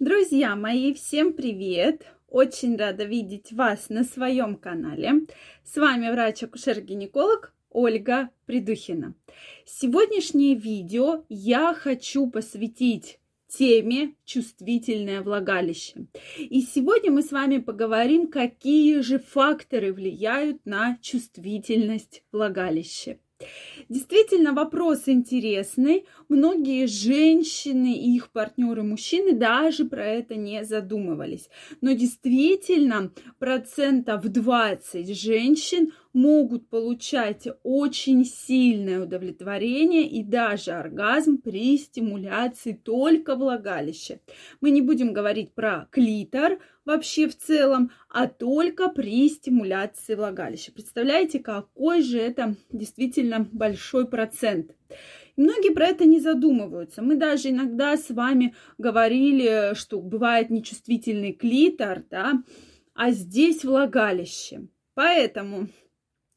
Друзья мои, всем привет! Очень рада видеть вас на своем канале. С вами врач-акушер-гинеколог Ольга Придухина. Сегодняшнее видео я хочу посвятить теме чувствительное влагалище. И сегодня мы с вами поговорим, какие же факторы влияют на чувствительность влагалища. Действительно, вопрос интересный. Многие женщины и их партнеры мужчины даже про это не задумывались. Но действительно, процентов 20 женщин могут получать очень сильное удовлетворение и даже оргазм при стимуляции только влагалища. Мы не будем говорить про клитор вообще в целом, а только при стимуляции влагалища. Представляете, какой же это действительно большой процент. многие про это не задумываются. Мы даже иногда с вами говорили, что бывает нечувствительный клитор, да, а здесь влагалище. Поэтому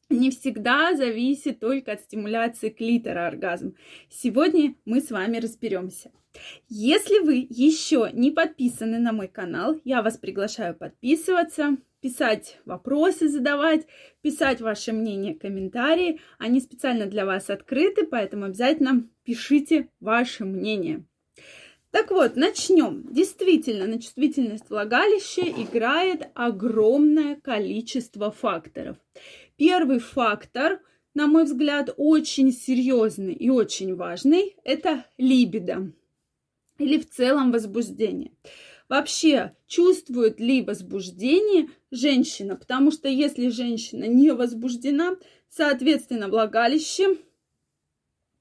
не всегда зависит только от стимуляции клитора оргазм. Сегодня мы с вами разберемся. Если вы еще не подписаны на мой канал, я вас приглашаю подписываться, писать вопросы, задавать, писать ваше мнение, комментарии. Они специально для вас открыты, поэтому обязательно пишите ваше мнение. Так вот, начнем. Действительно, на чувствительность влагалища играет огромное количество факторов. Первый фактор, на мой взгляд, очень серьезный и очень важный, это либидо или в целом возбуждение. Вообще, чувствует ли возбуждение женщина? Потому что если женщина не возбуждена, соответственно, влагалище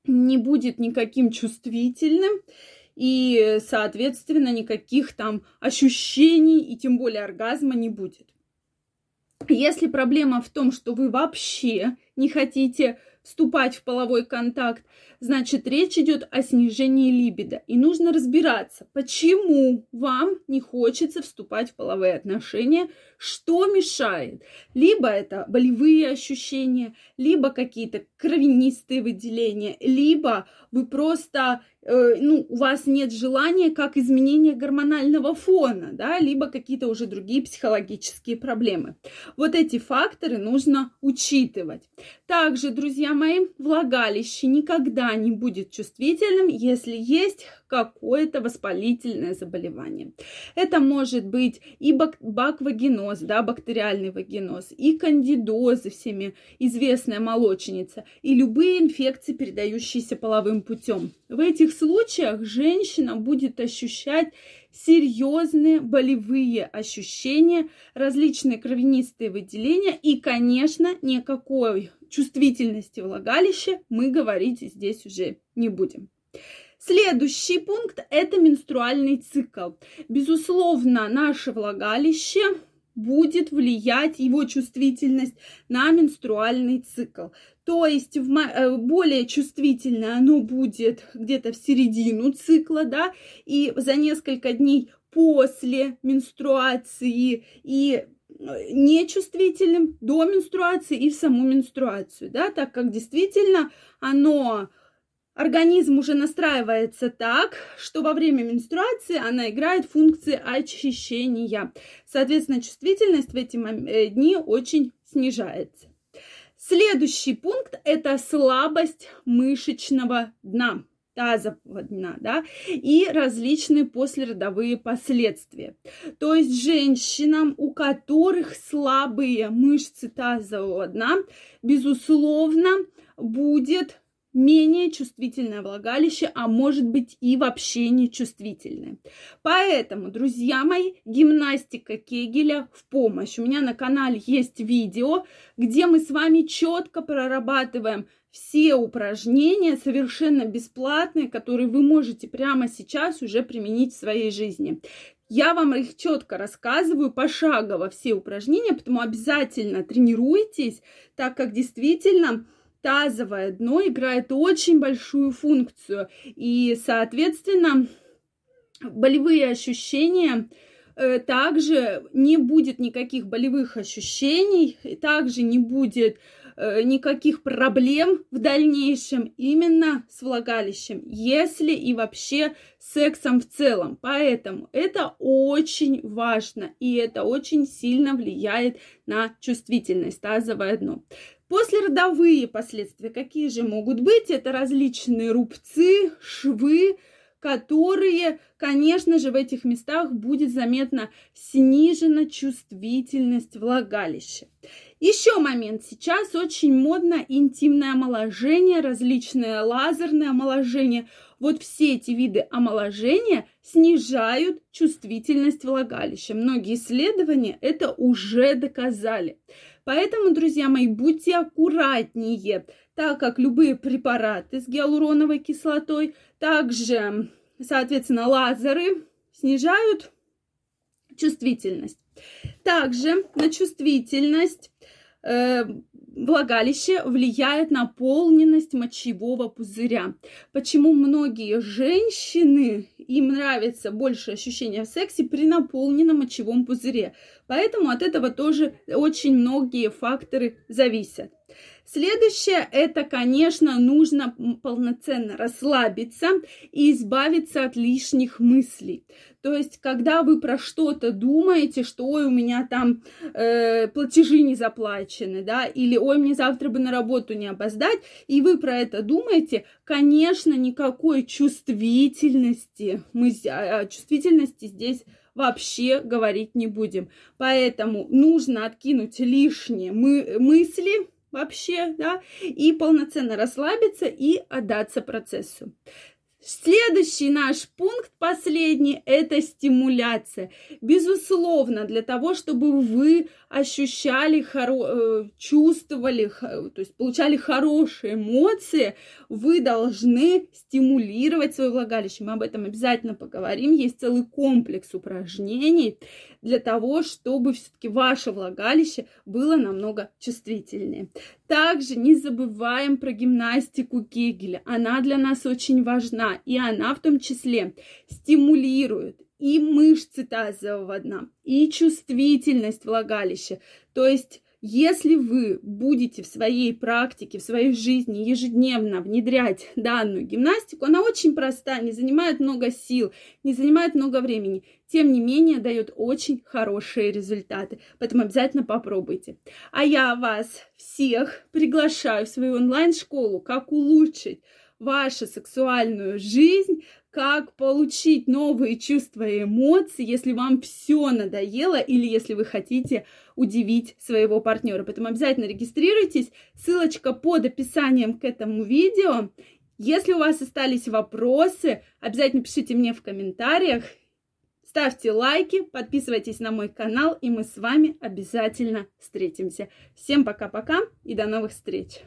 не будет никаким чувствительным, и, соответственно, никаких там ощущений и тем более оргазма не будет. Если проблема в том, что вы вообще не хотите вступать в половой контакт, значит речь идет о снижении либидо. И нужно разбираться, почему вам не хочется вступать в половые отношения, что мешает. Либо это болевые ощущения, либо какие-то кровянистые выделения, либо вы просто ну, у вас нет желания, как изменение гормонального фона, да, либо какие-то уже другие психологические проблемы. Вот эти факторы нужно учитывать. Также, друзья мои, влагалище никогда не будет чувствительным, если есть какое-то воспалительное заболевание. Это может быть и бак баквагеноз, да, бактериальный вагиноз, и кандидозы, всеми известная молочница, и любые инфекции, передающиеся половым путем. В этих случаях женщина будет ощущать серьезные болевые ощущения, различные кровянистые выделения и, конечно, никакой чувствительности влагалища мы говорить здесь уже не будем. Следующий пункт – это менструальный цикл. Безусловно, наше влагалище будет влиять его чувствительность на менструальный цикл. То есть в, э, более чувствительное оно будет где-то в середину цикла, да, и за несколько дней после менструации и э, нечувствительным до менструации и в саму менструацию, да, так как действительно оно Организм уже настраивается так, что во время менструации она играет функции очищения. Соответственно, чувствительность в эти э, дни очень снижается. Следующий пункт – это слабость мышечного дна тазового дна, да, и различные послеродовые последствия. То есть женщинам, у которых слабые мышцы тазового дна, безусловно, будет менее чувствительное влагалище, а может быть и вообще не чувствительное. Поэтому, друзья мои, гимнастика Кегеля в помощь. У меня на канале есть видео, где мы с вами четко прорабатываем все упражнения совершенно бесплатные, которые вы можете прямо сейчас уже применить в своей жизни. Я вам их четко рассказываю, пошагово все упражнения, поэтому обязательно тренируйтесь, так как действительно тазовое дно играет очень большую функцию. И, соответственно, болевые ощущения также не будет никаких болевых ощущений, также не будет Э, никаких проблем в дальнейшем именно с влагалищем, если и вообще сексом в целом. Поэтому это очень важно и это очень сильно влияет на чувствительность тазовое дно. Послеродовые последствия какие же могут быть? Это различные рубцы, швы, которые, конечно же, в этих местах будет заметно снижена чувствительность влагалища. Еще момент. Сейчас очень модно интимное омоложение, различные лазерные омоложения. Вот все эти виды омоложения снижают чувствительность влагалища. Многие исследования это уже доказали. Поэтому, друзья мои, будьте аккуратнее, так как любые препараты с гиалуроновой кислотой, также, соответственно, лазеры снижают чувствительность. Также на чувствительность э, влагалище влияет наполненность мочевого пузыря. Почему многие женщины, им нравится больше ощущение в сексе при наполненном мочевом пузыре. Поэтому от этого тоже очень многие факторы зависят. Следующее, это, конечно, нужно полноценно расслабиться и избавиться от лишних мыслей. То есть, когда вы про что-то думаете, что ой, у меня там э, платежи не заплачены, да, или ой, мне завтра бы на работу не опоздать, и вы про это думаете, конечно, никакой чувствительности, мы о чувствительности здесь вообще говорить не будем. Поэтому нужно откинуть лишние мы мысли, вообще, да, и полноценно расслабиться и отдаться процессу. Следующий наш пункт, последний, это стимуляция. Безусловно, для того, чтобы вы ощущали, хоро... Э, чувствовали, то есть получали хорошие эмоции, вы должны стимулировать свое влагалище. Мы об этом обязательно поговорим. Есть целый комплекс упражнений для того, чтобы все-таки ваше влагалище было намного чувствительнее. Также не забываем про гимнастику Кегеля. Она для нас очень важна, и она в том числе стимулирует и мышцы тазового дна, и чувствительность влагалища. То есть если вы будете в своей практике, в своей жизни ежедневно внедрять данную гимнастику, она очень проста, не занимает много сил, не занимает много времени, тем не менее дает очень хорошие результаты. Поэтому обязательно попробуйте. А я вас всех приглашаю в свою онлайн-школу, как улучшить вашу сексуальную жизнь, как получить новые чувства и эмоции, если вам все надоело или если вы хотите удивить своего партнера. Поэтому обязательно регистрируйтесь. Ссылочка под описанием к этому видео. Если у вас остались вопросы, обязательно пишите мне в комментариях. Ставьте лайки, подписывайтесь на мой канал, и мы с вами обязательно встретимся. Всем пока-пока и до новых встреч!